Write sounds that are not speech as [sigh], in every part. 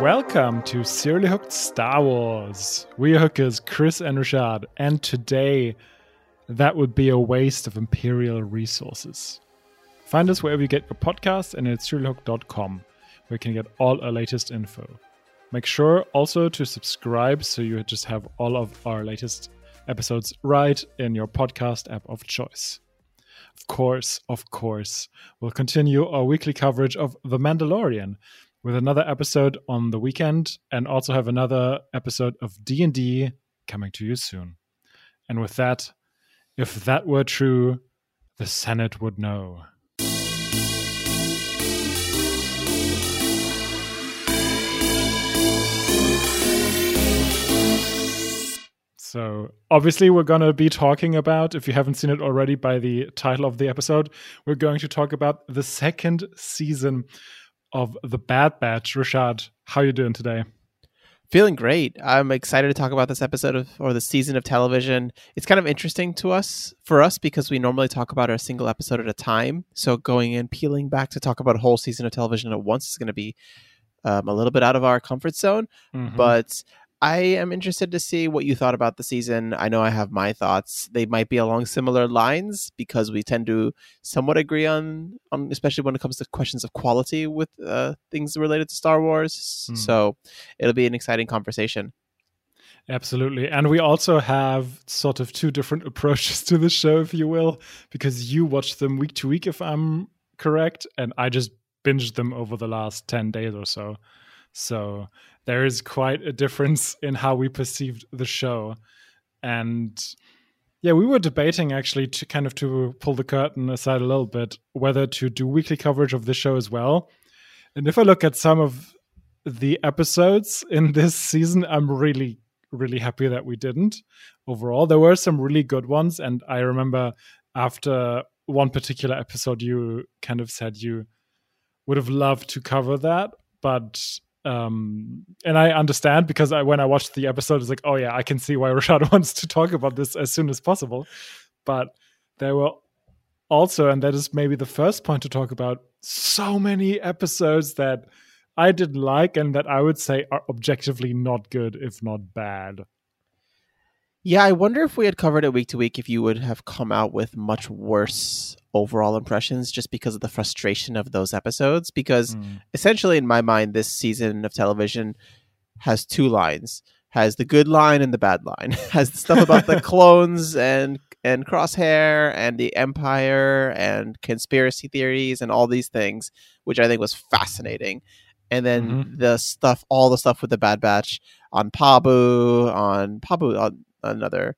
Welcome to Serially Hooked Star Wars. We're hookers Chris and Rashaad, and today that would be a waste of Imperial resources. Find us wherever you get your podcasts and at seriallyhooked.com, where you can get all our latest info. Make sure also to subscribe so you just have all of our latest episodes right in your podcast app of choice. Of course, of course, we'll continue our weekly coverage of The Mandalorian with another episode on the weekend and also have another episode of D&D coming to you soon. And with that, if that were true, the Senate would know. So, obviously, we're going to be talking about, if you haven't seen it already by the title of the episode, we're going to talk about the second season of The Bad Batch. Rashaad, how you doing today? Feeling great. I'm excited to talk about this episode of or the season of television. It's kind of interesting to us for us because we normally talk about a single episode at a time. So going in, peeling back to talk about a whole season of television at once is going to be um, a little bit out of our comfort zone. Mm-hmm. But I am interested to see what you thought about the season. I know I have my thoughts. They might be along similar lines because we tend to somewhat agree on, on especially when it comes to questions of quality with uh, things related to Star Wars. Mm. So it'll be an exciting conversation. Absolutely. And we also have sort of two different [laughs] approaches to the show, if you will, because you watch them week to week, if I'm correct, and I just binged them over the last 10 days or so. So there is quite a difference in how we perceived the show. And yeah, we were debating actually to kind of to pull the curtain aside a little bit whether to do weekly coverage of the show as well. And if I look at some of the episodes in [laughs] this season, I'm really really happy that we didn't. Overall, there were some really good ones and I remember after one particular episode you kind of said you would have loved to cover that, but um and i understand because I, when i watched the episode it's like oh yeah i can see why [laughs] Rashaad wants to talk about this as soon as possible. But there were also and that is maybe the first point to talk about so many episodes that i didn't like and that i would say are objectively not good if not bad yeah i wonder if we had covered it week to week if you would have come out with much worse overall impressions just because of the frustration of those episodes. Because mm. essentially, in my mind, this season of television has two lines has the good line and the bad line [laughs] has the stuff about the [laughs] clones and and crosshair and the empire and conspiracy theories and all these things which i think was fascinating and then mm-hmm. the stuff all the stuff with the bad batch on pabu on pabu on another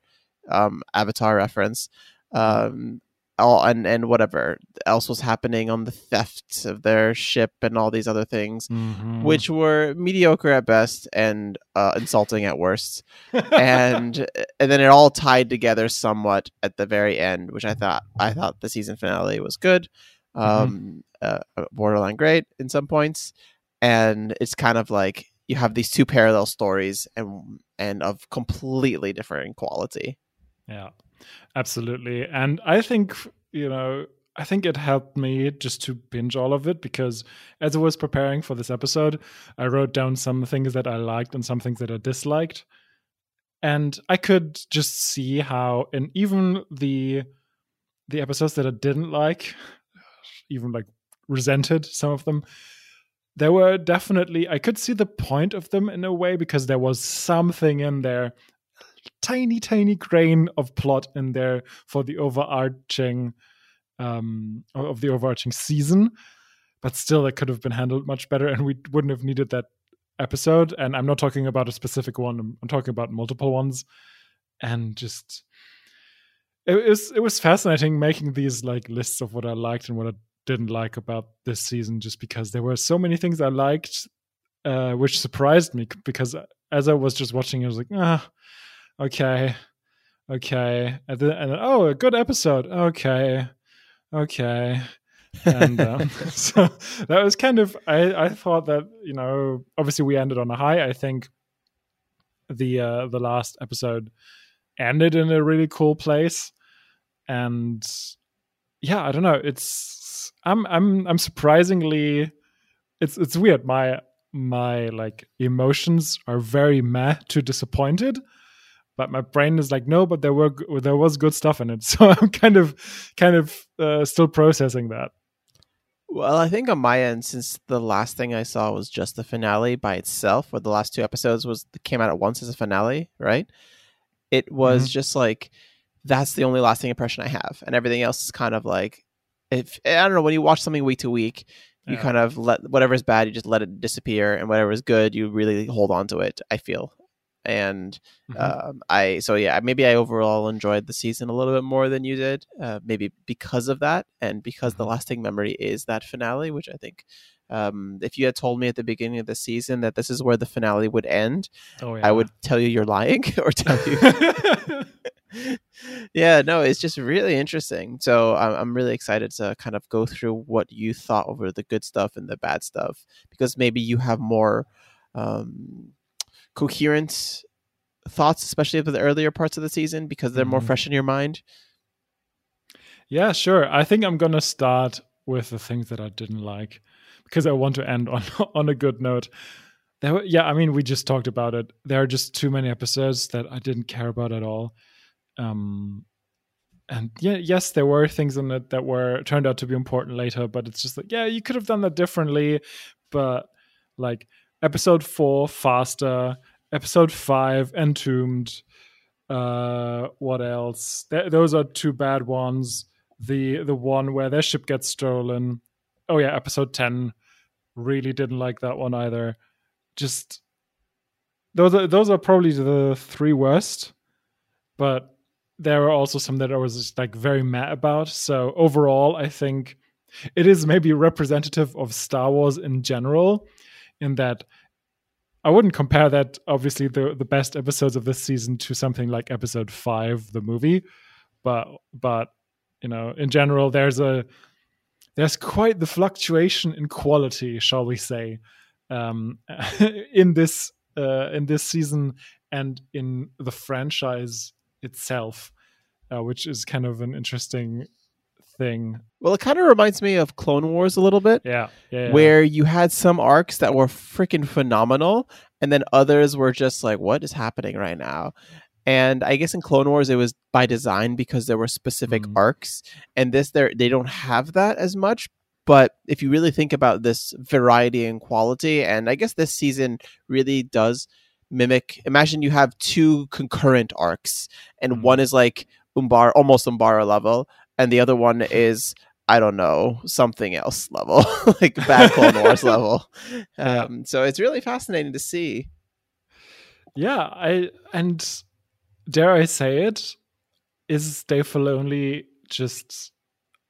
um, avatar reference um, all and and whatever else was happening on the theft of their ship and all these other things, mm-hmm. which were mediocre at best and uh, insulting at worst, [laughs] and and then it all tied together somewhat at the very end, which I thought I thought the season finale was good, mm-hmm. um, mm-hmm. uh, borderline great in some points, and it's kind of like you have these two parallel stories and and of completely different quality. Yeah. Absolutely. And I think, you know, I think it helped me just to binge all of it because as I was preparing for this episode, I wrote down some things that I liked and some things that I disliked. And I could just see how in even the the episodes that I didn't like, [sighs] even like resented some of them, there were definitely I could see the point of them in a way because there was something in there tiny, tiny grain of plot in there for the overarching um, of the overarching season, but still, it could have been handled much better, and we wouldn't have needed that episode. And I'm not talking about a specific one; I'm, talking about multiple ones, and just it was it was fascinating making these like lists of what I liked and what I didn't like about this season, just because there were so many things I liked, uh, which surprised me because as I was just watching, I was like, ah, okay, okay, and then, and then oh, a good episode, okay, okay. and um, [laughs] [laughs] so that was kind of I, I thought that you know obviously we ended on a high. I think the uh the last episode ended in a really cool place. And yeah i don't know it's i'm i'm i'm surprisingly it's it's weird. My my like emotions are very meh to disappointed but my brain is like no but there were there was good stuff in it. [laughs] So i'm kind of kind of uh, still processing that. Well i think on my end since the last thing i saw was just the finale by itself or the last two episodes was came out at once as a finale right? It was mm-hmm. just like that's the only lasting impression i have and everything else is kind of like if i don't know when you watch something week to week you yeah. kind of let whatever's bad you just let it disappear and whatever's good you really hold on to it i feel and mm-hmm. um, i so yeah maybe i overall enjoyed the season a little bit more than you did uh, maybe because of that and because the mm-hmm. lasting memory is that finale which i think um, if you had told me at the beginning of the season that this is where the finale would end oh, yeah. i would tell you you're lying [laughs] or tell you [laughs] yeah, no, it's just really interesting. So I'm, I'm really excited to kind of go through what you thought over the good stuff and the bad stuff because maybe you have more um, coherent thoughts, especially of the earlier parts of the season because they're mm-hmm. more fresh in your mind. Yeah, sure. I think I'm gonna start with the things that I didn't like because I want to end on [laughs] on a good note. There were, yeah, I mean, we just talked about it. There are just too many episodes that I didn't care about at all. Um and yeah yes there were things in it that were turned out to be important later but it's just like yeah you could have done that differently. But like episode 4 faster. Episode 5 entombed. Uh what else? Th- those are two bad ones. The the one where their ship gets stolen. Oh yeah episode 10 really didn't like that one either just those are those are probably the three worst but there are also some that I was just like very mad about. So overall, I think it is maybe representative of Star Wars in general, in that I wouldn't compare that obviously the the best episodes of this season to something like episode five, the movie, but but you know in general there's a there's quite the fluctuation in quality, shall we say, um, [laughs] in this uh, in this season and in the franchise itself, uh, which is kind of an interesting thing. Well, it kind of reminds me of Clone Wars a little bit. Yeah, yeah, yeah. Where you had some arcs that were freaking phenomenal, and then others were just like, "What is happening right now?" And I guess in Clone Wars it was by design because there were specific mm. arcs, and this they they don't have that as much. But if you really think about this variety and quality, and I guess this season really does mimic imagine you have two concurrent arcs and mm-hmm. one is like umbar almost umbara level and the other one is i don't know something else level [laughs] like bad clone wars [laughs] level um, so it's really fascinating to see yeah i and dare i say it is dave filoni just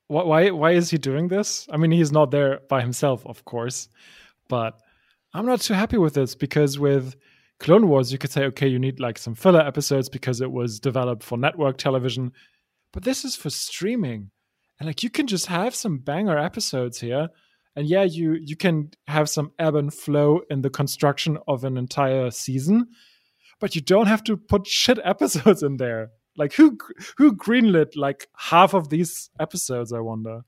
why why is he doing this? I mean he's not there by himself of course but i'm not too happy with this because with Clone Wars, you could say, okay, you need like some filler episodes because it was developed for network television, but this is for streaming, and like you can just have some banger episodes here, and yeah, you you can have some ebb and flow in the construction of an entire season, but you don't have to put shit [laughs] episodes in there. Like who who greenlit like half of these episodes? I wonder.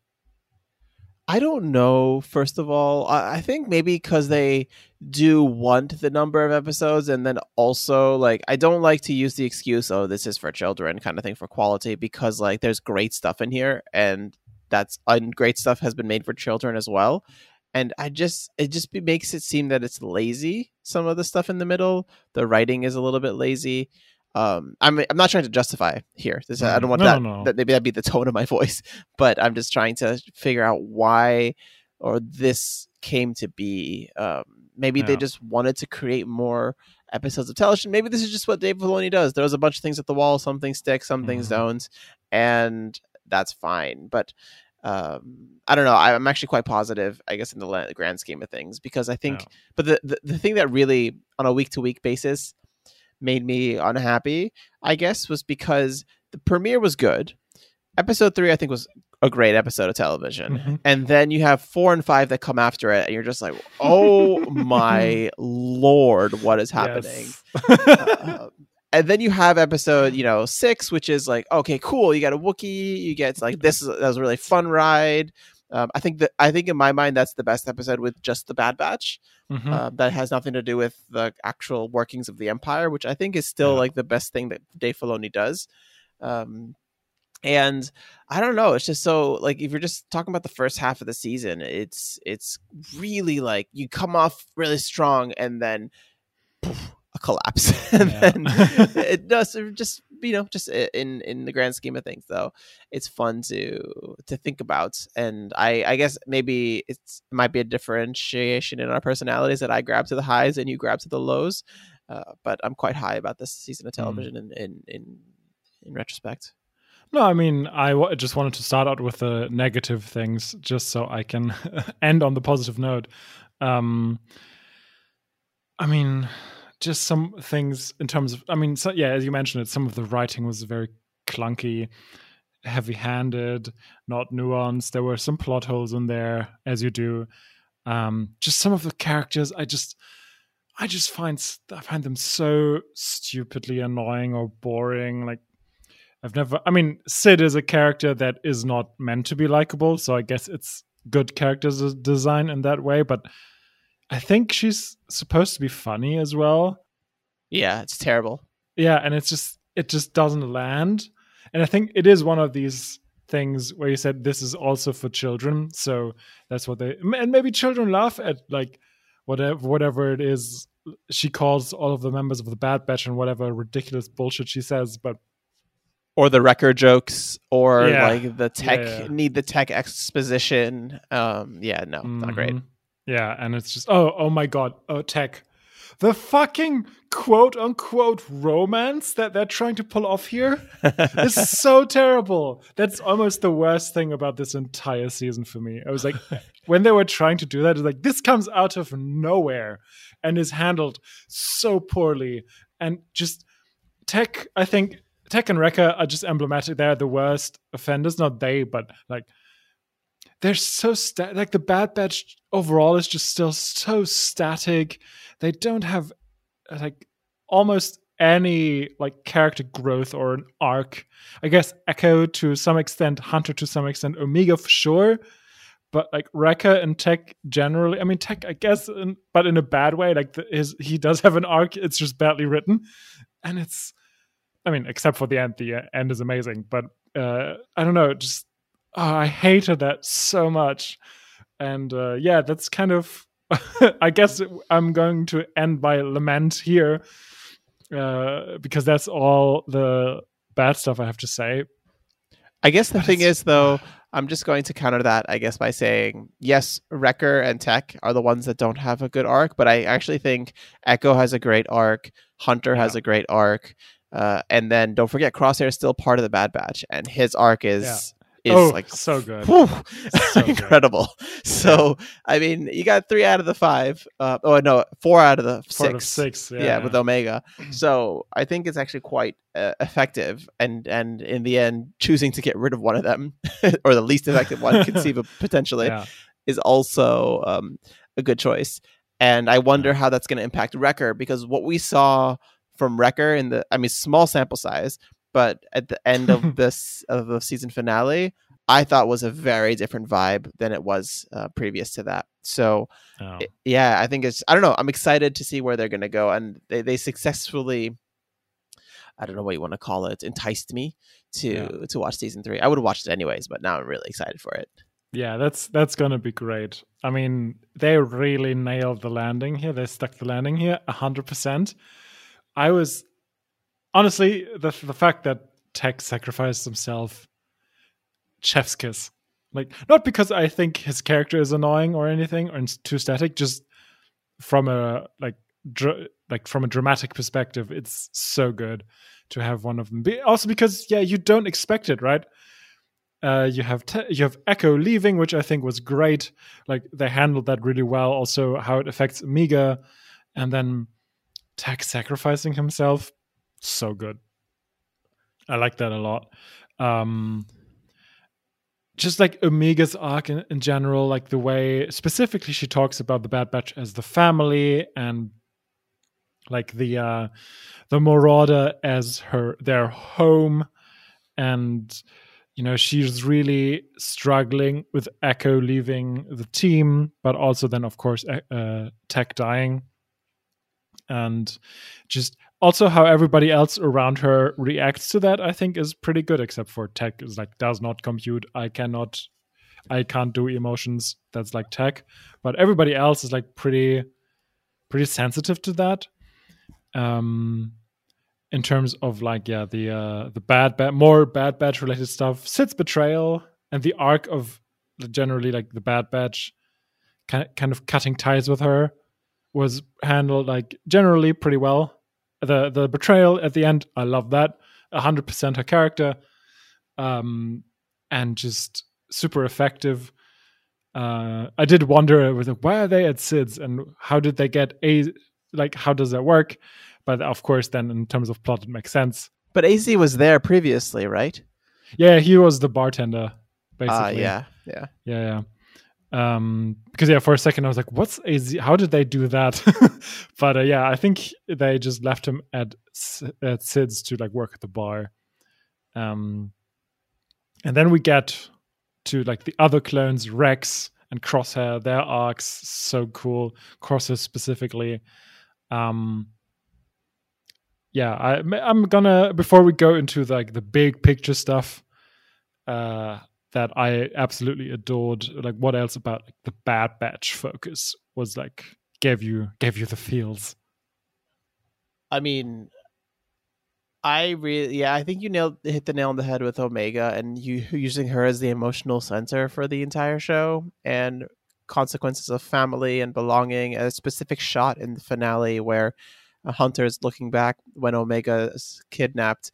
I don't know. First of all, I, I think maybe because they do want the number of episodes, and then also like I don't like to use the excuse, "Oh, this is for children," kind of thing for quality, because like there's great stuff in here, and that's and great stuff has been made for children as well. And I just it just makes it seem that it's lazy. Some of the stuff in the middle, the writing is a little bit lazy um i'm i'm not trying to justify here this, i don't want no, that, no. that maybe that'd be the [laughs] tone of my voice but i'm just trying to figure out why or this came to be um maybe yeah. they just wanted to create more episodes of television maybe this is just what dave filoni does there's a bunch of things at the wall some things stick some things mm-hmm. don't and that's fine but um, I don't know. I'm actually quite positive, I guess, in the grand scheme of things, because I think, yeah. but the, the, the thing that really, on a week to week basis, made me unhappy, I guess, was because the premiere was good. Episode three, I think, was a great episode of television. Mm-hmm. And then you have four and five that come after it, and you're just like, oh my [laughs] lord, what is happening? Yes. [laughs] uh, and then you have episode, you know, six, which is like, okay, cool. You got a Wookiee. You get like this. Is, that was a really fun ride. Um, I think that I think in my mind that's the best episode with just the Bad Batch. Mhm. Uh, that has nothing to do with the actual workings of the Empire, which I think is still Yeah. like the best thing that Dave Filoni does. Um, and I don't know, it's just so like if you're just talking about the first half of the season, it's it's really like you come off really strong and then poof, a collapse, [laughs] and Yeah. then [laughs] it does just you know just in in the grand scheme of things though it's fun to to think about. And i i guess maybe it's it might be a differentiation in our personalities that i grab to the highs and you grab to the lows. Uh, but i'm quite high about this season of television in, in in in retrospect. No, I mean, I w- just wanted to start out with the negative things just so I can [laughs] end on the positive note. Um, I mean, just some things in terms of, I mean, so, yeah, as you mentioned it, some of the writing was very clunky, heavy handed, not nuanced. There were some plot holes in there, as you do. Um, just some of the characters, I just. I just find I find them so stupidly annoying or boring. Like I've never. I mean, Cid is a character that is not meant to be likable, so I guess it's good character design in that way. But I think she's supposed to be funny as well. yeah it's terrible Yeah, and it's just it just doesn't land. And I think it is one of these things where you said this is also for children, so that's what they and maybe children laugh at like whatever whatever it is she calls all of the members of the Bad Batch and whatever ridiculous bullshit she says, but or the record jokes or Yeah. like the tech Yeah, yeah. need the tech exposition um yeah no not great Mhm. Yeah, and it's just oh oh my god, oh tech. The fucking quote unquote romance that they're trying to pull off here is [laughs] so terrible. That's almost the worst thing about this entire season for me. I was like, [laughs] when they were trying to do that, it's like this comes out of nowhere and is handled so poorly. And just Tech, I think Tech and Wrecker are just emblematic. They're the worst offenders, not they, but like they're so sta- like the Bad Batch overall is just still so static. They don't have uh, like almost any like character growth or an arc. I guess Echo to some extent, Hunter to some extent, Omega for sure. But like Wrecker and Tech generally, I mean Tech, I guess, in, but in a bad way. Like the, his, he does have an arc. It's just badly written, and it's, I mean, except for the end. The end is amazing, but uh, I don't know. Just oh, I hated that so much, and uh, yeah, that's kind of. [laughs] I guess I'm going to end by lament here, uh, because that's all the bad stuff I have to say. I guess the But thing is, though, [sighs] I'm just going to counter that, I guess, by saying yes, Wrecker and Tech are the ones that don't have a good arc, but I actually think Echo has a great arc, Hunter has Yeah. a great arc, uh, and then don't forget Crosshair is still part of the Bad Batch, and his arc is is oh, like so good. whew, So [laughs] good. incredible. So I mean, you got three out of the five. Uh, oh no, four out of the Four out of six. six. Yeah, Yeah, with Omega. [clears throat] So I think it's actually quite uh, effective, and and in the end, choosing to get rid of one of them, [laughs] or the least effective one, conceivably [laughs] potentially, yeah. is also um, a good choice. And I wonder how that's going to impact Wrecker because what we saw from Wrecker in the, I mean, small sample size, but at the end of [laughs] this of the season finale, I thought was a very different vibe than it was uh, previous to that. So Oh. it- yeah, I think it's I don't know. I'm excited to see where they're going to go, and they they successfully. I don't know what you want to call it. Enticed me to Yeah. to watch season three. I would have watched it anyways, but now I'm really excited for it. Yeah, that's that's gonna be great. I mean, they really nailed the landing here. They stuck the landing here hundred percent. I was honestly the the fact that Tech sacrificed himself, chef's kiss. Like not because I think his character is annoying or anything or it's too static, just from a like dr- like from a dramatic perspective, it's so good to have one of them. Be- also because yeah, you don't expect it, right? Uh, you have te- you have Echo leaving, which I think was great. Like they handled that really well. Also, how it affects Omega, and then Tech sacrificing himself, so good. I like that a lot. Um, just like Omega's arc in, in general, like the way specifically she talks about the Bad Batch as the family and like the uh the Marauder as her their home and you know she's really struggling with Echo leaving the team, but also then of course uh, Tech dying, and just also how everybody else around her reacts to that. I think is pretty good, except for Tech is like does not compute. I cannot, I can't do emotions. That's like Tech, but everybody else is like pretty, pretty sensitive to that. Um, in terms of like yeah the uh the bad bad more bad batch related stuff Cid's betrayal and the arc of generally like the bad batch kind kind of cutting ties with her was handled like generally pretty well the the betrayal at the end i love that 100% her character um and just super effective uh i did wonder with why are they at Cid's and how did they get a like how does that work but of course, then in terms of plot, it makes sense. But AZ was there previously, right? Yeah, he was the bartender, basically. Uh, yeah, yeah, yeah, yeah. Um, because yeah, for a second I was like, "What's AZ? How did they do that?" [laughs] but uh, yeah, I think they just left him at at Cid's to like work at the bar. Um, and then we get to like the other clones, Rex and Crosshair. Their arcs so cool. Crosshair specifically. Um, yeah, I, I'm gonna before we go into like the big picture stuff uh, that I absolutely adored. Like, what else about like, the Bad Batch focus was like gave you gave you the feels? I mean, I really, yeah, I think you nailed hit the nail on the head with Omega and you using her as the emotional center for the entire show and consequences of family and belonging. A specific shot in the finale where Hunter is looking back when Omega is kidnapped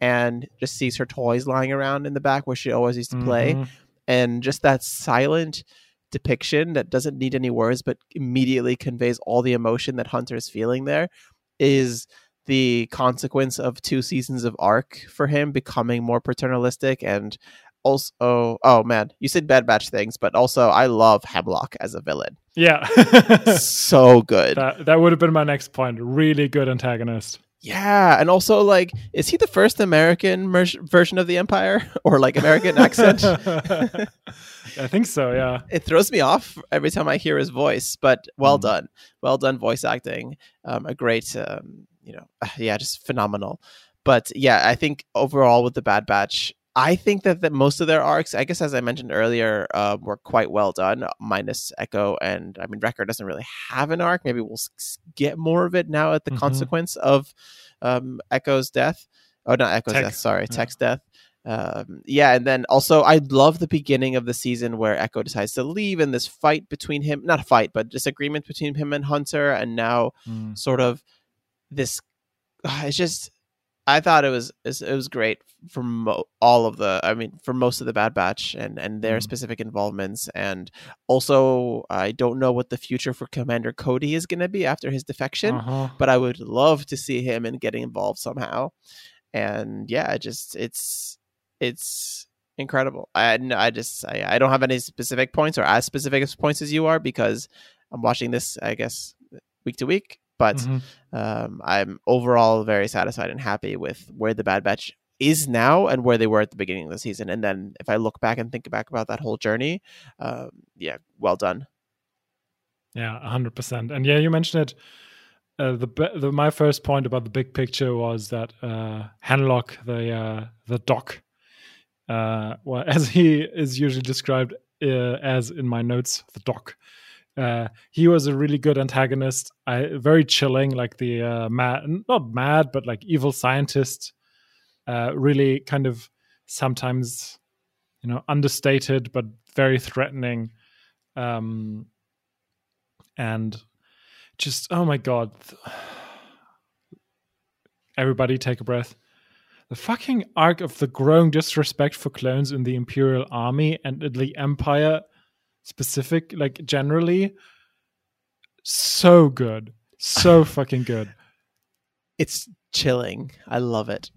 and just sees her toys lying around in the back where she always used to play. Mm-hmm. And just that silent depiction that doesn't need any words but immediately conveys all the emotion that Hunter is feeling there is the consequence of two seasons of arc for him becoming more paternalistic and also oh man you said bad batch things but also i love hemlock as a villain. Yeah. [laughs] So good. That, that would have been my next point. Really good antagonist yeah and also like is he the first american mer- version of the empire? [laughs] Or like american accent? [laughs] I think so yeah. It throws me off every time i hear his voice but well mm. done. Well done voice acting. Um, a great um, you know [sighs] yeah just phenomenal. But yeah i think overall with the bad batch I think that, that most of their arcs, I guess, as I mentioned earlier, uh, were quite well done, minus Echo. And I mean, Wrecker doesn't really have an arc. Maybe we'll get more of it now at the mm-hmm. consequence of um, Echo's death. Oh, not Echo's Tech. death. Sorry, yeah. Tech's death. Um, yeah, and then also I love the beginning of the season where Echo decides to leave and this fight between him, not a fight, but disagreement between him and Hunter, and now mm. sort of this. Uh, it's just I thought it was it was great for mo- all of the I mean for most of the Bad Batch and and their mm. specific involvements and also I don't know what the future for Commander Cody is going to be after his defection uh-huh. but I would love to see him and getting involved somehow and yeah just it's it's incredible I I just I, I don't have any specific points or as specific as points as you are because I'm watching this I guess week to week but mm-hmm. um, I'm overall very satisfied and happy with where the Bad Batch is now and where they were at the beginning of the season. And then if I look back and think back about that whole journey, um, yeah, well done. Yeah, hundred percent. And yeah, you mentioned it. Uh, the, the my first point about the big picture was that uh, Hemlock, the uh, the doc, uh, well, [laughs] as he is usually described uh, as in my notes, the doc, uh, he was a really good antagonist. I very chilling, like the uh, mad, not mad, but like evil scientist. Uh, really kind of sometimes, you know, understated but very threatening. Um, and just oh my god, [sighs] everybody take a breath. The fucking arc of the growing disrespect for clones in the Imperial Army and the Empire specific, like generally, so good, so [laughs] fucking good. It's chilling. I love it.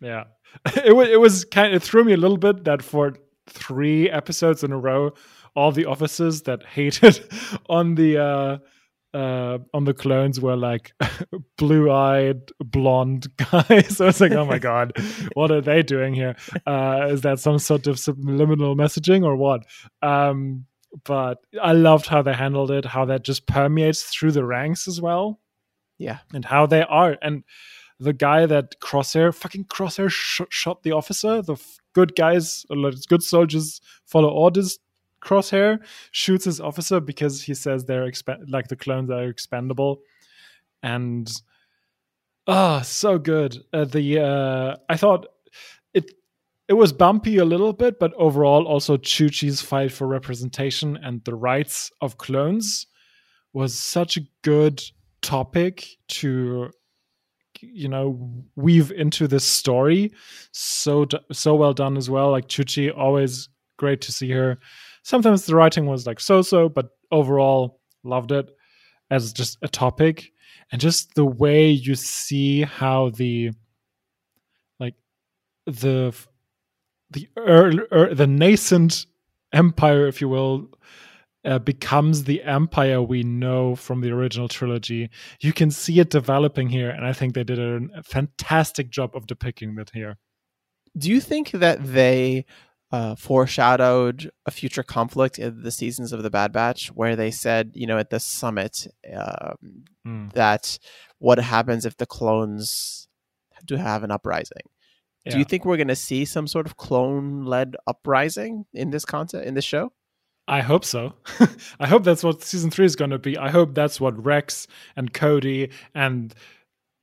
Yeah, [laughs] it was. It was kind. Of, it threw me a little bit that for three episodes in a row, all the officers that [laughs] hated on the uh uh, on the clones were like blue-eyed blonde guys. so it's like, oh my god, what are they doing here? Uh, is that some sort of subliminal messaging or what? Um, but I loved how they handled it, how that just permeates through the ranks as well. Yeah, and how they are, and the guy that Crosshair, fucking Crosshair, sh- shot the officer. The f- good guys, good soldiers follow orders Crosshair shoots his officer because he says they're exp- like the clones are expendable, and ah, oh, so good. Uh, the uh, I thought it it was bumpy a little bit, but overall, also Chuchi's fight for representation and the rights of clones was such a good topic to you know weave into this story. So so well done as well. Like chuchi always great to see her. Sometimes the writing was like so so, but overall loved it as just a topic. And just the way you see how the like the the early, er, the nascent empire, if you will, uh, becomes the empire we know from the original trilogy. You can see it developing here, and I think they did a fantastic job of depicting that here. Do you think that they uh, foreshadowed a future conflict in the seasons of the Bad Batch, where they said, you know, at the summit, um, mm. that what happens if the clones do have an uprising. Yeah. Do you think we're going to see some sort of clone-led uprising in this content in this show? I hope so. [laughs] I hope that's what season three is going to be. I hope that's what Rex and Cody and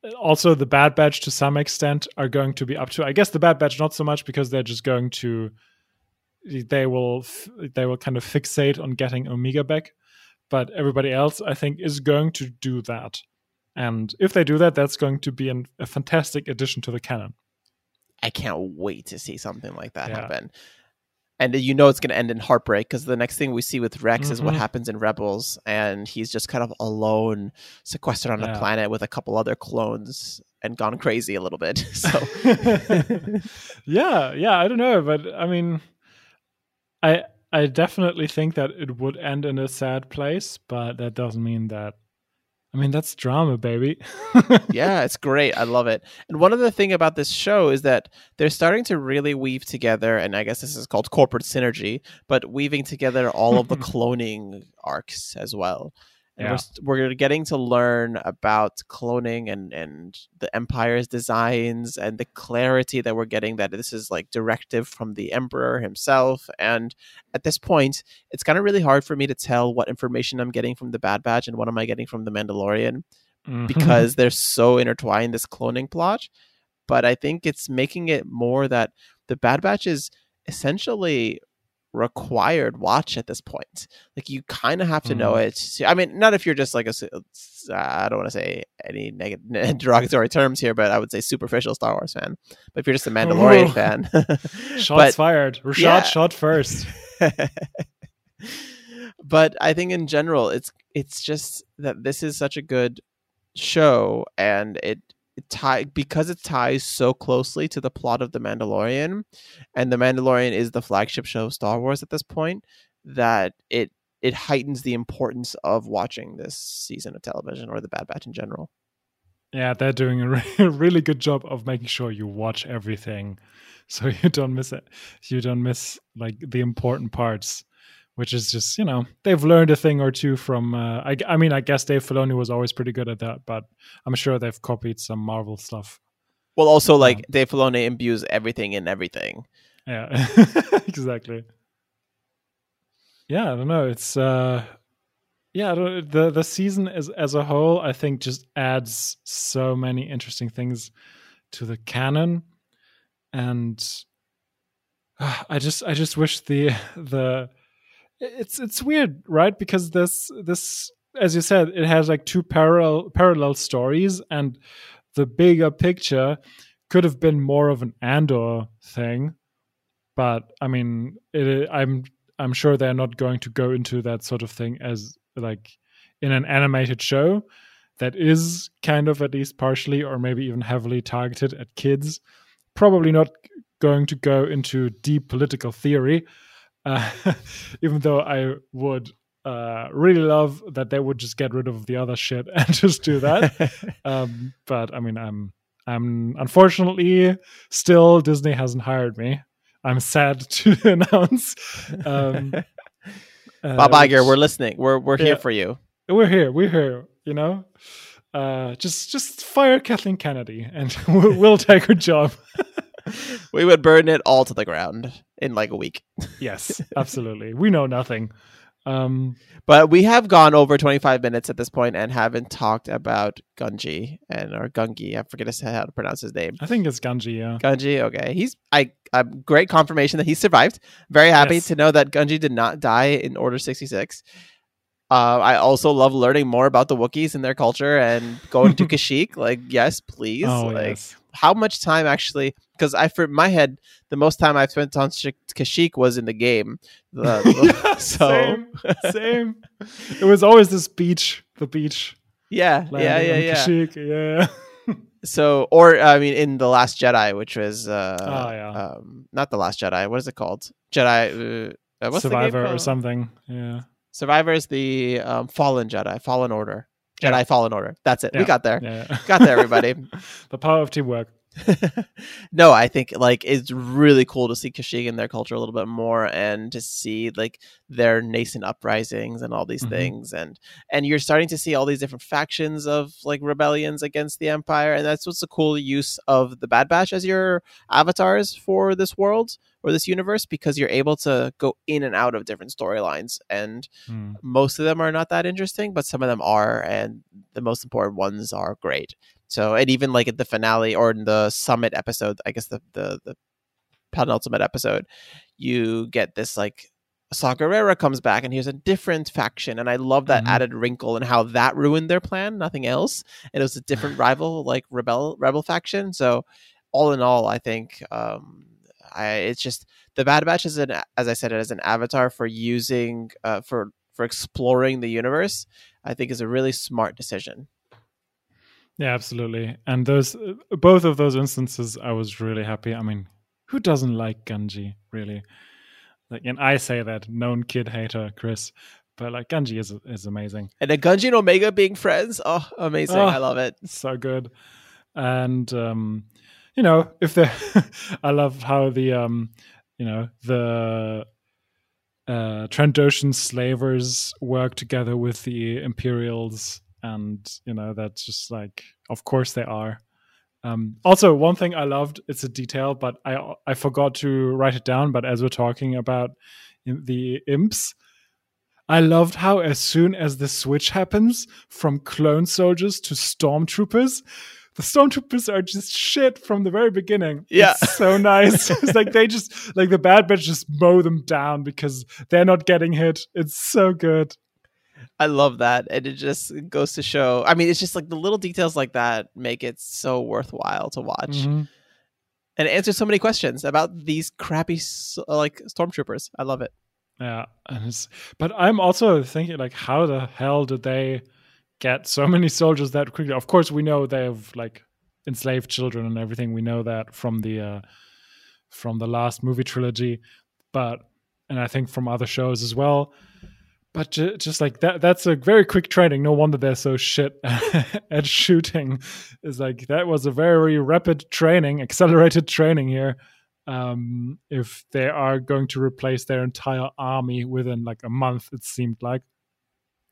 uh, also the Bad Batch to some extent are going to be up to. I guess the Bad Batch not so much because they're just going to they will they will kind of fixate on getting Omega back, but everybody else I think is going to do that. And if they do that, that's going to be an, a fantastic addition to the canon. I can't wait to see something like that yeah. happen. And you know it's going to end in heartbreak because the next thing we see with Rex mm-hmm. is what mm-hmm. happens in Rebels, and he's just kind of alone, sequestered on yeah. a planet with a couple other clones, and gone crazy a little bit. [laughs] So, [laughs] yeah, yeah, I don't know, but I mean, I I definitely think that it would end in a sad place, but that doesn't mean that. I mean, that's drama, baby. [laughs] yeah, it's great. I love it. And one other thing about this show is that they're starting to really weave together, and I guess this is called corporate synergy, but weaving together all of the [laughs] cloning arcs as well yeah. we're, we're getting to learn about cloning and and the empire's designs and the clarity that we're getting that this is like directive from the emperor himself and at this point it's kind of really hard for me to tell what information i'm getting from the bad batch and what am i getting from the mandalorian mm-hmm. because they're so intertwined this cloning plot but i think it's making it more that the bad batch is essentially required watch at this point. Like you kind of have to mm. know mm-hmm. it. I mean, not if you're just like a I don't want to say any negative [laughs] derogatory terms here, but I would say superficial Star Wars fan. But if you're just a Mandalorian fan, [laughs] shots but, fired. Rashaad yeah. shot first. [laughs] but I think in general, it's it's just that this is such a good show, and it tie because it ties so closely to the plot of the Mandalorian, and the Mandalorian is the flagship show of Star Wars at this point. That it it heightens the importance of watching this season of television or the Bad Batch in general. Yeah, they're doing a re- [laughs] really good job of making sure you watch everything, so [laughs] you don't miss it. You don't miss like the important parts which is just you know they've learned a thing or two from. Uh, I, I mean, I guess Dave Filoni was always pretty good at that, but I'm sure they've copied some Marvel stuff. Well, also like Dave Filoni imbues everything in everything. Yeah, [laughs] exactly. Yeah, I don't know. It's uh, yeah, the the season as as a whole, I think, just adds so many interesting things to the canon, and uh, [sighs] I just I just wish the [laughs] the it's it's weird, right? Because this this as you said, it has like two parallel parallel stories, and the bigger picture could have been more of an Andor thing. But I mean, it, I'm I'm sure they're not going to go into that sort of thing as like in an animated show that is kind of at least partially or maybe even heavily targeted at kids. Probably not going to go into deep political theory, uh, [laughs] even though I would uh, really love that they would just get rid of the other shit [laughs] and just do that. [laughs] um, but I mean, I'm I'm unfortunately still Disney hasn't hired me. I'm sad to announce. Um, uh, Bob Iger, we're listening. We're we're here yeah, for you. We're here. We're here. You know, uh, just just fire Kathleen Kennedy, and we'll, we'll take her job. [laughs] we would burn it all to the ground in like a week. [laughs] yes, absolutely. We know nothing. Um, but we have gone over 25 minutes at this point and haven't talked about Gungi and or Gungi. I forget how to pronounce his name. I think it's Gungi. Yeah, Gungi. Okay, he's I. I'm great confirmation that he survived. Very happy yes. to know that Gungi did not die in Order 66. Uh, I also love learning more about the Wookiees and their culture and going to [laughs] Kashyyyk. Like, yes, please. Oh, like, yes. How much time actually? Because I, for my head, the most time I've spent on Kashyyyk was in the game. The, [laughs] the, so same, [laughs] same. It was always this beach, the beach. Yeah, yeah, yeah, yeah. Yeah. [laughs] so, or I mean, in the Last Jedi, which was uh, oh, yeah. um, not the Last Jedi. What is it called? Jedi. Uh, Survivor or something. Yeah. Survivor is the um, Fallen Jedi, Fallen Order, Jedi yeah. Fallen Order. That's it. Yeah. We got there. Yeah. got there, everybody. [laughs] the power of teamwork. [laughs] no, I think like it's really cool to see Kashyyyk and their culture a little bit more, and to see like their nascent uprisings and all these mm-hmm. things, and and you're starting to see all these different factions of like rebellions against the Empire, and that's what's the cool use of the Bad Batch as your avatars for this world or this universe because you're able to go in and out of different storylines, and mm. most of them are not that interesting, but some of them are, and the most important ones are great. So, and even like at the finale or in the summit episode, I guess the the the penultimate episode, you get this like Saw Gerrera comes back and he's a different faction, and I love that mm-hmm. added wrinkle and how that ruined their plan. Nothing else. And it was a different [sighs] rival, like rebel rebel faction. So, all in all, I think um, I it's just the Bad Batch is an as I said it as an avatar for using uh, for for exploring the universe. I think is a really smart decision. Yeah, absolutely. And those both of those instances, I was really happy. I mean, who doesn't like Gungi, really? Like, and I say that known kid hater, Chris, but like Gungi is is amazing. And the Gungi and Omega being friends, oh, amazing! Oh, I love it. So good. And um, you know, if they, [laughs] I love how the um, you know, the uh, Trandoshan slavers work together with the Imperials and you know that's just like of course they are. Um, also one thing i loved it's a detail but i i forgot to write it down but as we're talking about the imps i loved how as soon as the switch happens from clone soldiers to stormtroopers the stormtroopers are just shit from the very beginning. Yeah. It's [laughs] so nice. [laughs] it's like they just like the bad batch just mow them down because they're not getting hit. It's so good. I love that. And it just goes to show. I mean, it's just like the little details like that make it so worthwhile to watch. Mm-hmm. And it answers so many questions about these crappy like stormtroopers. I love it. Yeah, but I'm also thinking like, how the hell did they get so many soldiers that quickly? Of course, we know they have like enslaved children and everything. We know that from the uh, from the last movie trilogy, but and I think from other shows as well but ju- just like that that's a very quick training no wonder they're so shit [laughs] at shooting is like that was a very rapid training accelerated training here um, if they are going to replace their entire army within like a month it seemed like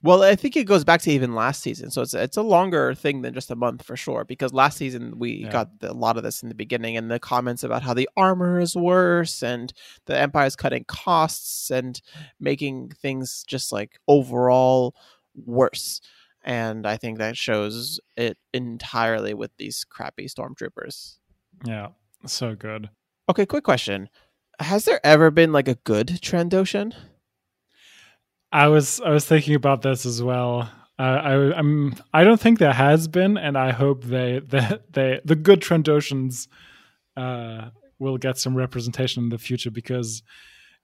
well, I think it goes back to even last season, so it's it's a longer thing than just a month for sure. Because last season we yeah. got the, a lot of this in the beginning, and the comments about how the armor is worse, and the empire is cutting costs and making things just like overall worse. And I think that shows it entirely with these crappy stormtroopers. Yeah, so good. Okay, quick question: Has there ever been like a good Trandoshan? I was I was thinking about this as well. Uh, I I'm I don't think there has been, and I hope they [laughs] the they the good Trandoshans uh, will get some representation in the future because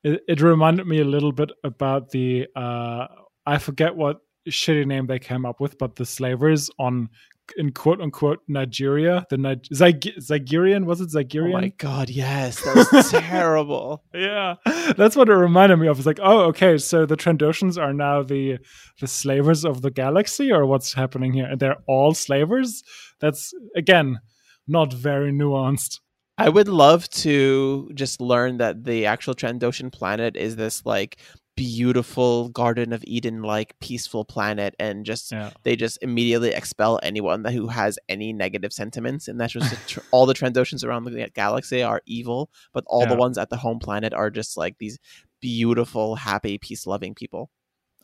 it, it reminded me a little bit about the uh, I forget what shitty name they came up with, but the slavers on in quote unquote Nigeria. The Ni- Zyg- Zygerian was it Zygerian? Oh my god, yes, that [laughs] was terrible. Yeah, that's what it reminded me of. It's like, oh, okay, so the Trandoshans are now the the slavers of the galaxy, or what's happening here? And they're all slavers. That's again not very nuanced. I would love to just learn that the actual Trandoshan planet is this like beautiful Garden of Eden like peaceful planet, and just Yeah. they just immediately expel anyone that who has any negative sentiments, and that's just tr- all the Trandoshans around the galaxy are evil, but all the ones at the home planet are just like these beautiful, happy, peace loving people.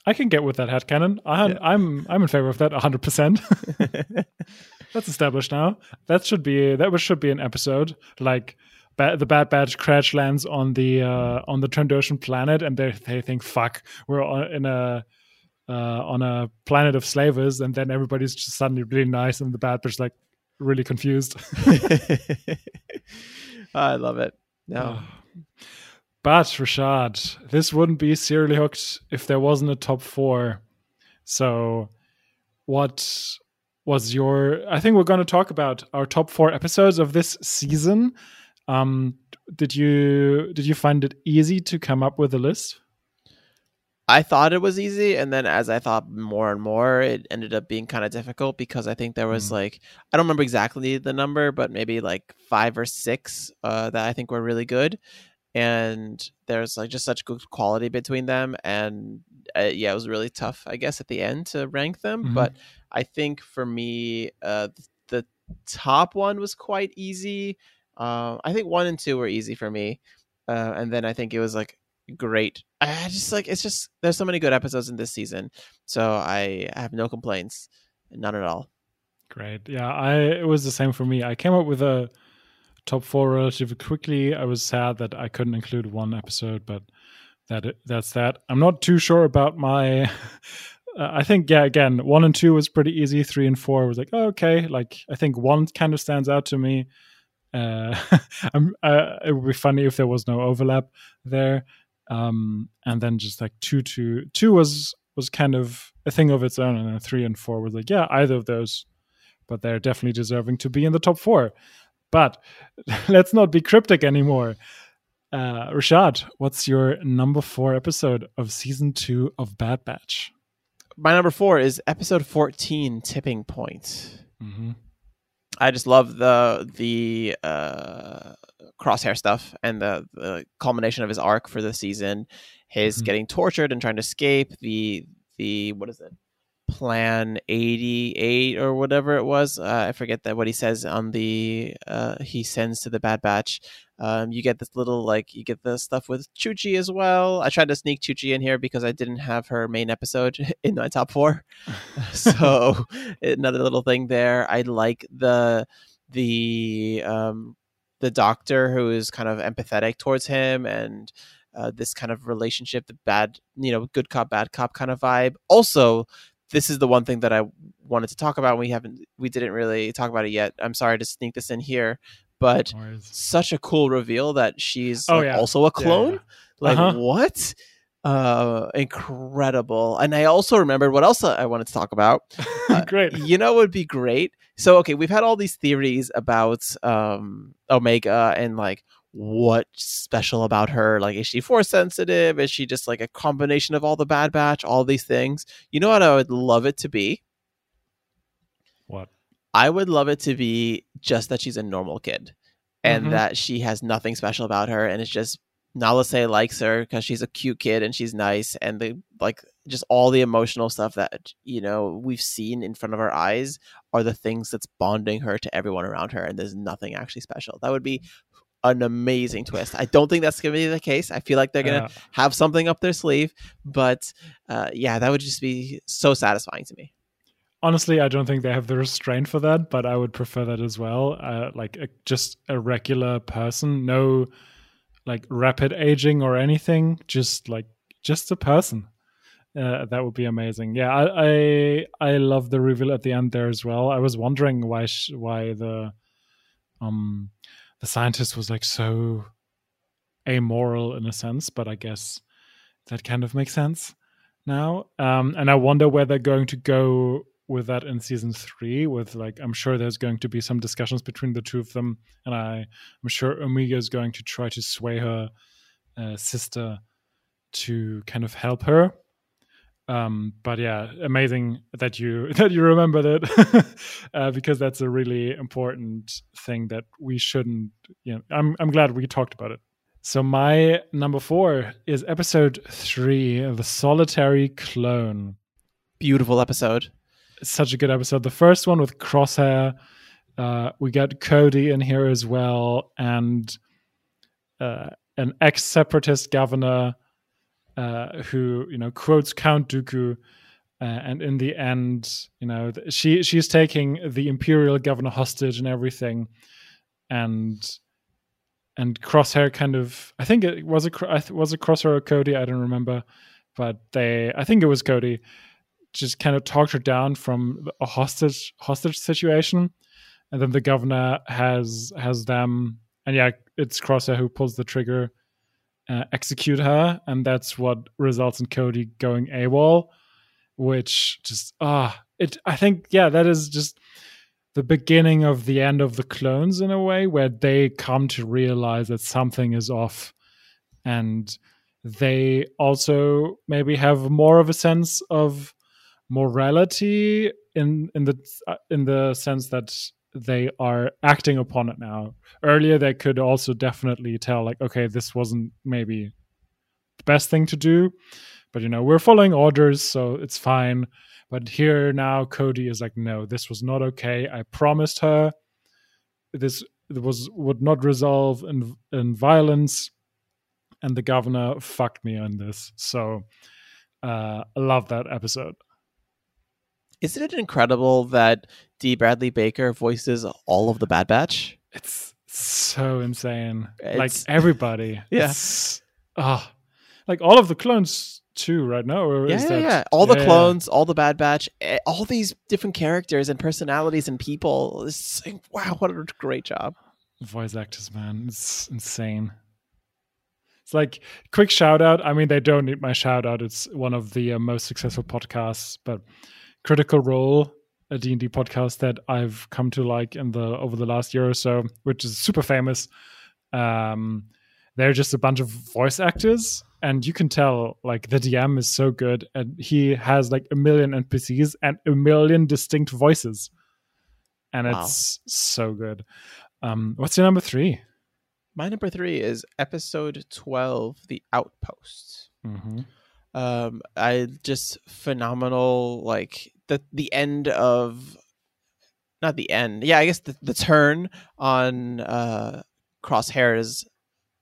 I can get with that headcanon. I'm Yeah. I'm I'm in favor of that 100. percent [laughs] That's established now. That should be that should be an episode like ba- the Bad Batch crash lands on the uh, on the Trandoshan planet, and they they think fuck we're on, in a uh, on a planet of slavers, and then everybody's just suddenly really nice, and the Bad Batch like really confused. [laughs] I love it. No. But Rashaad, this wouldn't be serially hooked if there wasn't a top four. So, what was your? I think we're going to talk about our top four episodes of this season. Um, did you did you find it easy to come up with a list? I thought it was easy, and then as I thought more and more, it ended up being kind of difficult because I think there was Mm. like I don't remember exactly the number, but maybe like five or six uh, that I think were really good, and there's like just such good quality between them, and uh, yeah, it was really tough, I guess, at the end to rank them. Mhm. But I think for me, uh, the top one was quite easy. Uh, I think one and two were easy for me, uh, and then I think it was like great. I just like it's just there's so many good episodes in this season, so I have no complaints, none at all. Great. Yeah, I it was the same for me. I came up with a top four relatively quickly. I was sad that I couldn't include one episode, but that that's that. I'm not too sure about my. [laughs] uh, I think yeah, again, one and two was pretty easy. Three and four was like oh, okay. Like I think one kind of stands out to me. Uh, [laughs] I'm, uh, it would be funny if there was no overlap there. Um, and then just like two, two, two was was kind of a thing of its own, and then three and four was like yeah, either of those but they're definitely deserving to be in the top four. But [laughs] let's not be cryptic anymore. Uh, Rashaad, what's your number four episode of season two of Bad Batch? My number four is episode fourteen, tipping point. Mm-hmm. I just love the the uh, crosshair stuff and the, the culmination of his arc for the season. His Mhm. getting tortured and trying to escape. The the what is it? Plan eighty eight or whatever it was. Uh, I forget that what he says on the uh, he sends to the Bad Batch. Um, you get this little like you get the stuff with Chuchi as well. I tried to sneak Chuchi in here because I didn't have her main episode [laughs] in my top four [laughs] so another little thing there i like the the um the doctor who is kind of empathetic towards him and uh, this kind of relationship the bad you know good cop bad cop kind of vibe also this is the one thing that i wanted to talk about we haven't we didn't really talk about it yet i'm sorry to sneak this in here but such a cool reveal that she's Oh, like, yeah. also a clone yeah. like Uh-huh. what uh incredible and i also remembered what else i wanted to talk about [laughs] Uh, Great. you know what would be great so okay we've had all these theories about um omega and like what's special about her like is she force sensitive is she just like a combination of all the bad batch all these things you know what i would love it to be What? i would love it to be just that she's a normal kid and Mhm. that she has nothing special about her and it's just Nala Se likes her because she's a cute kid and she's nice and the like just all the emotional stuff that you know we've seen in front of our eyes are the things that's bonding her to everyone around her and there's nothing actually special that would be an amazing twist i don't think that's going to be the case i feel like they're going to Yeah. have something up their sleeve but uh, yeah that would just be so satisfying to me honestly, I don't think they have the restraint for that, but I would prefer that as well. Uh, like a, just a regular person, no like rapid aging or anything, just like just a person. Uh, that would be amazing. Yeah, I, I I love the reveal at the end there as well. I was wondering why sh- why the um the scientist was like so amoral in a sense, but I guess that kind of makes sense now. Um, and I wonder where they're going to go with that in season three. With like, I'm sure there's going to be some discussions between the two of them, and I, I'm sure Omega is going to try to sway her uh, sister to kind of help her. Um, but yeah, amazing that you [laughs] that you remembered it [laughs] uh, because that's a really important thing that we shouldn't. You know, I'm I'm glad we talked about it. So my number four is episode three, the solitary clone. Beautiful episode. Such a good episode. The first one with Crosshair. Uh, we got Cody in here as well, and uh, an ex-separatist governor uh, who you know quotes Count Dooku, uh, and in the end, you know she she's taking the imperial governor hostage and everything, and and Crosshair kind of I think it was a was a Crosshair or Cody? I don't remember, but they I think it was Cody, just kind of talked her down from a hostage hostage situation, and then the governor has has them and yeah it's Crosshair who pulls the trigger uh, execute her, and that's what results in Cody going AWOL, which just ah, it. I think yeah, that is just the beginning of the end of the clones in a way, where they come to realize that something is off, and they also maybe have more of a sense of morality in in the uh, in the sense that they are acting upon it now. Earlier, they could also definitely tell, like, okay, this wasn't maybe the best thing to do, but you know, we're following orders, so it's fine. But here now, Cody is like, no, this was not okay. I promised her this was would not resolve in in violence, and the governor fucked me on this. So, uh, I love that episode. Isn't it incredible that D. Bradley Baker voices all of the Bad Batch? It's so insane. It's, like [laughs] everybody. Yeah. Ah, oh, like all of the clones too, right now. yeah, that, yeah, all the yeah, clones, all the Bad Batch, eh, all these different characters and personalities and people. It's like, wow, what a great job. Voice actors, man, it's insane. It's like quick shout out. I mean, they don't need my shout out. It's one of the uh, most successful podcasts, but Critical Role, a D&D podcast that I've come to like in the over the last year or so, which is super famous. Um, they're just a bunch of voice actors and you can tell like the DM is so good and he has like a million NPCs and a million distinct voices. And wow. it's so good. Um, what's your number three? My number three is episode 12, The Outpost. Mm-hmm um i just phenomenal like the the end of not the end yeah i guess the, the turn on uh crosshair's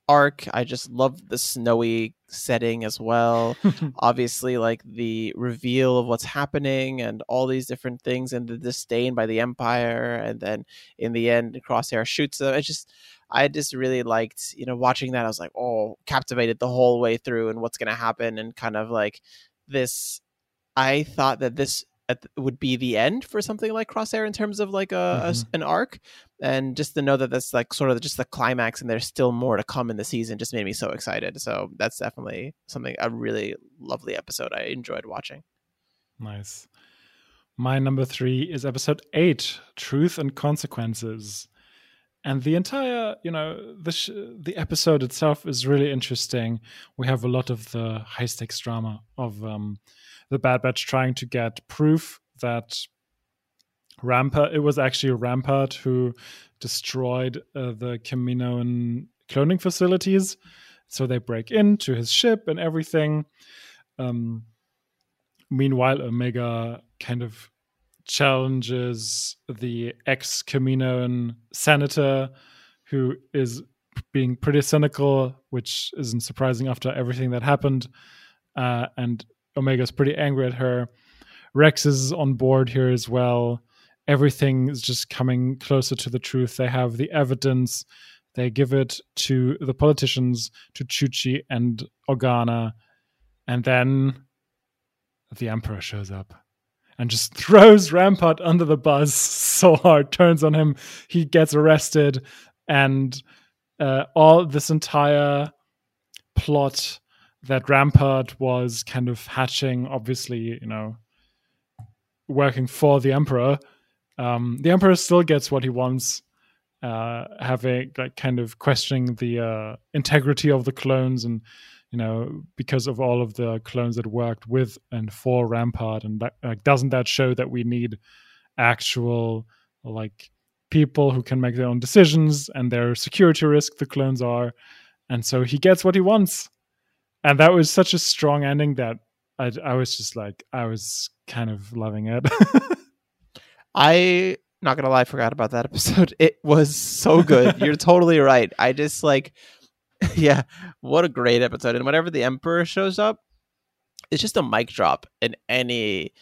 arc i just love the snowy setting as well [laughs] obviously like the reveal of what's happening and all these different things and the disdain by the empire and then in the end crosshair shoots them it's just I just really liked, you know, watching that. I was like, oh, captivated the whole way through and what's going to happen. And kind of like this, I thought that this would be the end for something like Crosshair in terms of like a, mm-hmm. a, an arc. And just to know that that's like sort of just the climax and there's still more to come in the season just made me so excited. So that's definitely something, a really lovely episode I enjoyed watching. Nice. My number three is episode eight Truth and Consequences and the entire you know the sh- the episode itself is really interesting we have a lot of the high stakes drama of um, the bad batch trying to get proof that rampart it was actually rampart who destroyed uh, the kaminoan cloning facilities so they break into his ship and everything um, meanwhile omega kind of challenges the ex Kaminoan senator who is being pretty cynical, which isn't surprising after everything that happened. Uh, and Omega's pretty angry at her. Rex is on board here as well. Everything is just coming closer to the truth. They have the evidence. They give it to the politicians, to Chuchi and Organa. And then the Emperor shows up and just [laughs] throws Rampart under the bus so hard, turns on him. He gets arrested, and uh, all this entire plot that Rampart was kind of hatching, obviously, you know, working for the emperor, um, the emperor still gets what he wants, uh, having like kind of questioning the uh, integrity of the clones and you know because of all of the clones that worked with and for Rampart, and that, like doesn't that show that we need actual like people who can make their own decisions and their security risk the clones are? And so he gets what he wants and that was such a strong ending that i, I was just like i was kind of loving it [laughs] I not gonna lie, I forgot about that episode. [laughs] It was so good. You're [laughs] totally right. I just like, yeah, what a great episode. And whenever the Emperor shows up, it's just a mic drop in any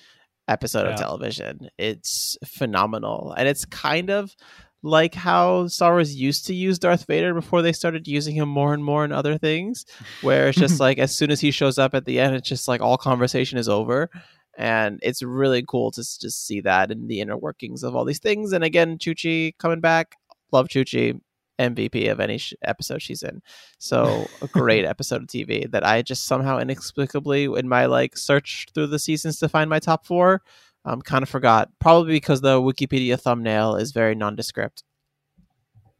episode Yeah. of television. It's phenomenal, and it's kind of like how Star Wars used to use Darth Vader before they started using him more and more in other things, where it's just [laughs] like as soon as he shows up at the end, it's just like all conversation is over and it's really cool to just see that in the inner workings of all these things. And again, Chuchi coming back, love Chuchi, MVP of any sh- episode she's in. So a great [laughs] episode of TV that I just somehow inexplicably in my like search through the seasons to find my top four, um, kind of forgot. Probably because the Wikipedia thumbnail is very nondescript.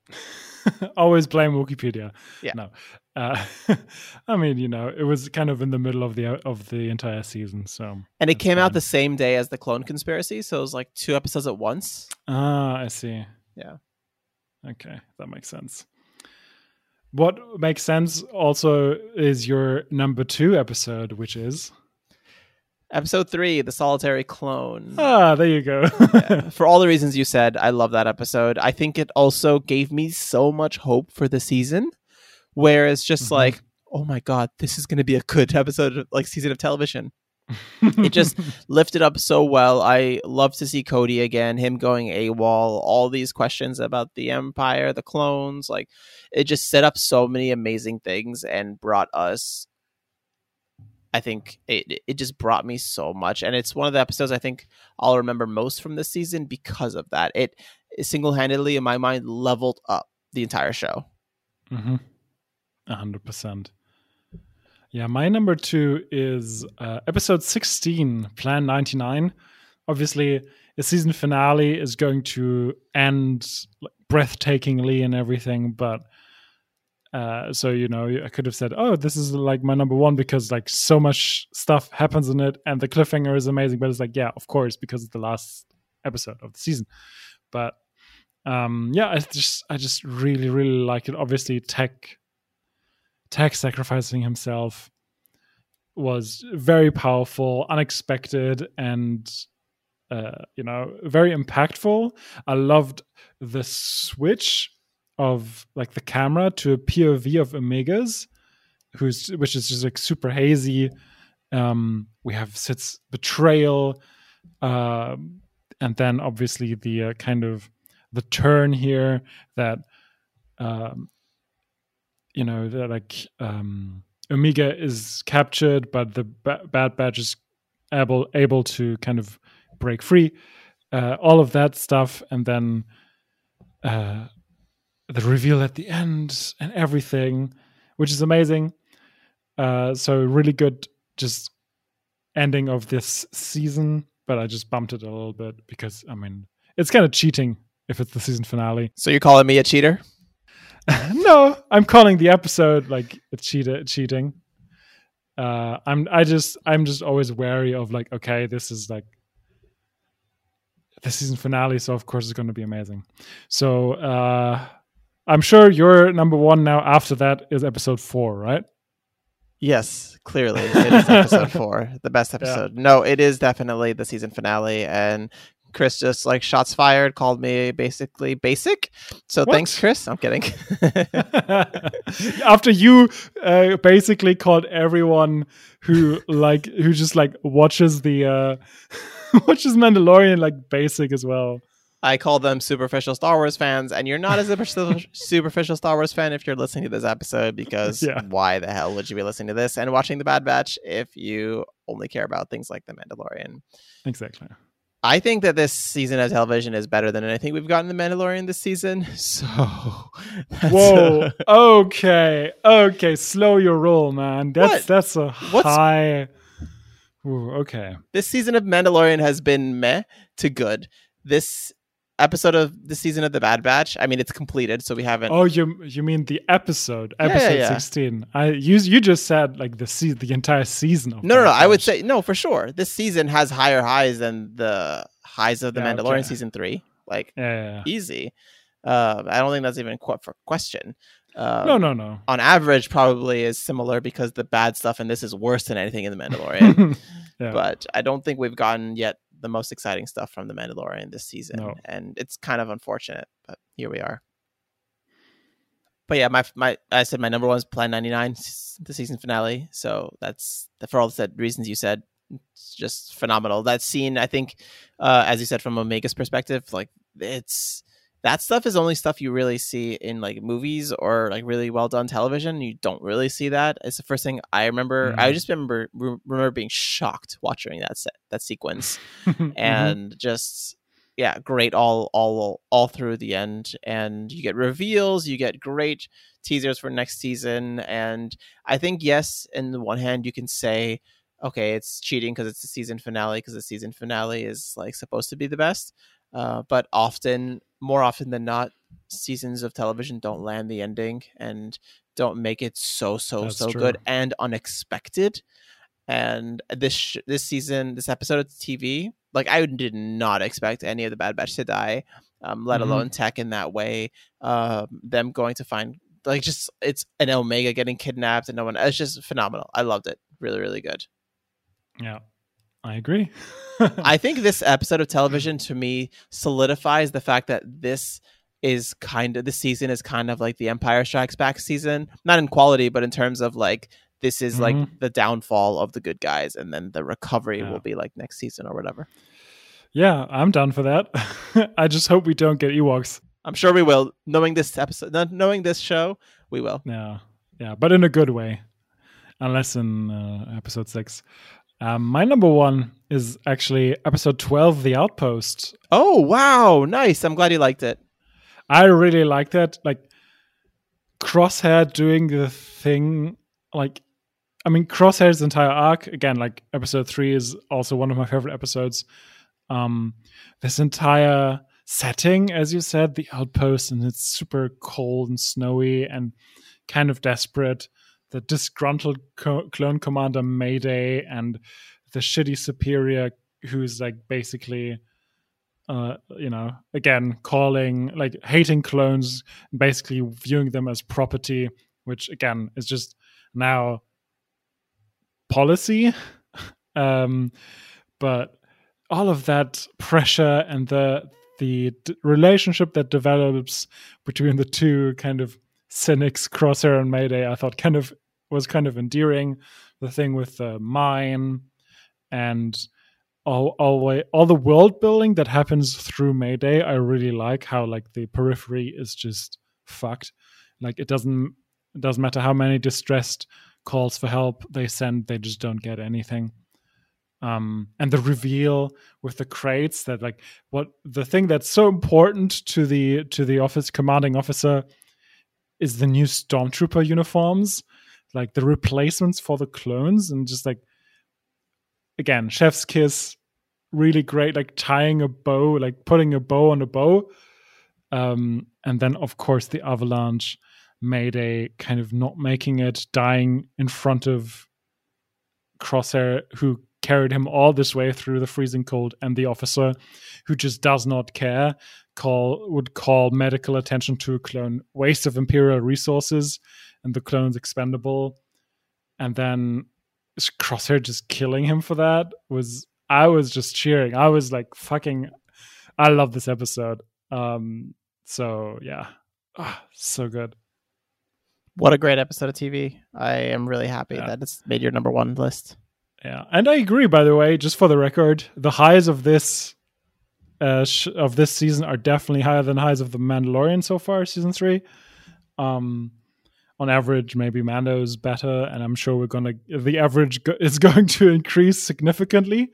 [laughs] always blame wikipedia Yeah. no uh, [laughs] i mean you know it was kind of in the middle of the of the entire season so And it came out the same day as the Clone Conspiracy, so it was like two episodes at once. ah i see Yeah. okay that makes sense what makes sense also is your number two episode which is Episode three, The Solitary Clone. ah there you go [laughs] Yeah. for all the reasons you said, I love that episode. I think it also gave me so much hope for the season, where it's just Mhm. like, oh my god, this is going to be a good [laughs] episode, of, like season of television. It just [laughs] lifted up so well. I love to see Cody again, him going AWOL, all these questions about the Empire, the clones. Like, it just set up so many amazing things and brought us. I think it it just brought me so much, and it's one of the episodes I think I'll remember most from this season because of that. It, single handedly, in my mind, leveled up the entire show. Mm-hmm. Hundred percent. Yeah, my number two is uh, episode sixteen, Plan ninety nine. Obviously, the season finale is going to end breathtakingly and everything, but uh, so you know, I could have said, "Oh, this is like my number one" because like so much stuff happens in it, and the cliffhanger is amazing. But it's like, yeah, of course, because it's the last episode of the season. But um, yeah, I just I just really really like it. Obviously, Tech Tech sacrificing himself was very powerful, unexpected, and uh, you know very impactful. I loved the switch of like the camera to a POV of Omegas, who's which is just like super hazy. Um, we have Cid's betrayal, um, and then obviously the uh, kind of the turn here that um, you know that like um, Omega is captured, but the ba- Bad Batch is able able to kind of break free. Uh, all of that stuff, and then uh, the reveal at the end and everything, which is amazing. Uh, so really good, just ending of this season. But I just bumped it a little bit because I mean it's kind of cheating if it's the season finale. So you're calling me a cheater? [laughs] no, I'm calling the episode like a cheater cheating. Uh, I'm I just I'm just always wary of like okay this is like the season finale so of course it's going to be amazing. So uh, I'm sure your number one now after that is episode four, right? Yes, clearly [laughs] it is episode four, the best episode. No, it is definitely the season finale, and Chris just like shots fired, called me basically basic. So What? thanks, Chris. I'm kidding. [laughs] after you uh, basically called everyone who like who just like watches the uh [laughs] watches Mandalorian like basic as well. I call them superficial Star Wars fans, and you're not a superficial, Star Wars fan if you're listening to this episode because [laughs] Yeah. why the hell would you be listening to this and watching The Bad Batch if you only care about things like The Mandalorian? Exactly. I think that this season of television is better than anything we've gotten The Mandalorian this season. [laughs] So, Whoa. a- [laughs] okay. Okay. Slow your roll, man. That's What? that's a What's- high. Ooh, okay. This season of Mandalorian has been meh to good. This episode of the season of the Bad Batch. I mean, it's completed, so we haven't. Oh, you you mean the episode, Yeah, yeah, episode yeah. sixteen? I you you just said like the se- the entire season of. no, no, no. Bad I would say no for sure. This season has higher highs than the highs of the Yeah, Mandalorian okay. season three. Like Yeah, yeah, yeah. easy. Uh, I don't think that's even qu- for question. Uh, no, no, no. On average, probably is similar because the bad stuff in this is worse than anything in the [laughs] Mandalorian. yeah. but I don't think we've gotten yet the most exciting stuff from the Mandalorian this season, No. and it's kind of unfortunate. But here we are. But yeah, my my I said my number one is Plan ninety nine, the season finale. So that's for all the said reasons you said. It's just phenomenal. That scene, I think, uh, as you said from Omega's perspective, like it's that stuff is only stuff you really see in like movies or like really well done television. You don't really see that. It's the first thing I remember. I Mhm. just remember re- remember being shocked watching that set that sequence [laughs] Mhm. and just yeah, great all all all through the end. And you get reveals, you get great teasers for next season. And I think yes, in the one hand you can say, okay, it's cheating because it's the season finale because the season finale is like supposed to be the best. Uh, but often, more often than not, seasons of television don't land the ending and don't make it so so That's so true. good and unexpected. And this sh- this season, this episode of TV, like I did not expect any of the Bad Batch to die, um, let Mhm. alone Tech in that way. Um, them going to find like just it's an Omega getting kidnapped and no one. It's just phenomenal. I loved it. Really, really good. yeah, I agree. I think this episode of television to me solidifies the fact that this is kind of the season is kind of like the Empire Strikes Back season, not in quality, but in terms of like this is like Mhm. the downfall of the good guys, and then the recovery Yeah. will be like next season or whatever. yeah, I'm down for that. [laughs] I just hope we don't get Ewoks. I'm sure we will. Knowing this episode, knowing this show, we will. Yeah, yeah, but in a good way, unless in uh, episode six. Um, my number one is actually episode twelve, The Outpost. Oh wow, nice! I'm glad you liked it. I really liked that. Like Crosshair doing the thing. Like, I mean, Crosshair's entire arc again. Like episode three is also one of my favorite episodes. Um, this entire setting, as you said, the outpost, and it's super cold and snowy and kind of desperate. The disgruntled co- clone commander Mayday and the shitty superior who's like basically uh, you know, again, calling like hating clones, basically viewing them as property, which again is just now policy. [laughs] um, but all of that pressure and the the d- relationship that develops between the two kind of cynics, Crosshair and Mayday, I thought kind of was kind of endearing. The thing with the mine and all all, way, all the world building that happens through Mayday, I really like how like the periphery is just fucked. Like it doesn't it doesn't matter how many distressed calls for help they send, they just don't get anything. Um, and the reveal with the crates that like what the thing that's so important to the to the office commanding officer is the new stormtrooper uniforms, like the replacements for the clones, and just like again, chef's kiss, really great, like tying a bow, like putting a bow on a bow. Um, and then of course the avalanche Mayday kind of not making it, dying in front of Crosshair, who carried him all this way through the freezing cold, and the officer who just does not care, call would call medical attention to a clone waste of imperial resources, and the clone's expendable. And then Crosshair just killing him for that was I was just cheering. I was like fucking I love this episode. Um so yeah. Ah, so good. What a great episode of TV! I am really happy Yeah. that it's made your number one list. Yeah. And I agree by the way, just for the record, the highs of this uh sh- of this season are definitely higher than highs of the Mandalorian so far, season 3. Um on average, maybe Mando is better, and I'm sure we're gonna the average go- is [laughs] going to increase significantly.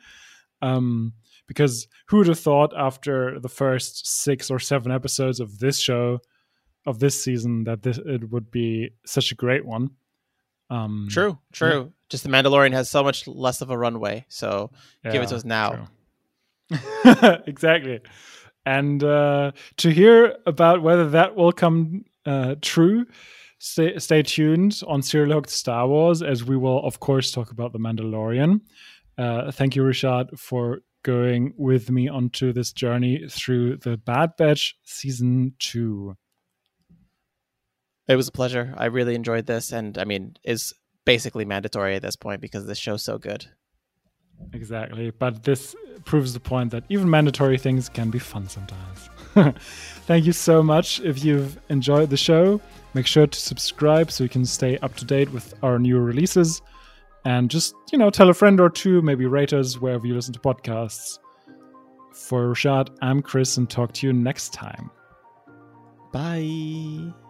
Um, because who would have thought after the first six or seven episodes of this show, of this season, that this it would be such a great one? Um, True, true. Just the Mandalorian has so much less of a runway, so yeah, give it to us now. [laughs] exactly. And uh, to hear about whether that will come uh, true, stay, stay tuned on Serially Hooked Star Wars, as we will, of course, talk about The Mandalorian. Uh, thank you, Rashaad, for going with me onto this journey through the Bad Batch season two. It was a pleasure. I really enjoyed this, and I mean, is basically mandatory at this point because this show's so good. Exactly, but this proves the point that even mandatory things can be fun sometimes. [laughs] Thank you so much. If you've enjoyed the show, make sure to subscribe so you can stay up to date with our new releases. And just, you know, tell a friend or two, maybe rate us wherever you listen to podcasts. For Rashaad, I'm Chris, and talk to you next time. Bye.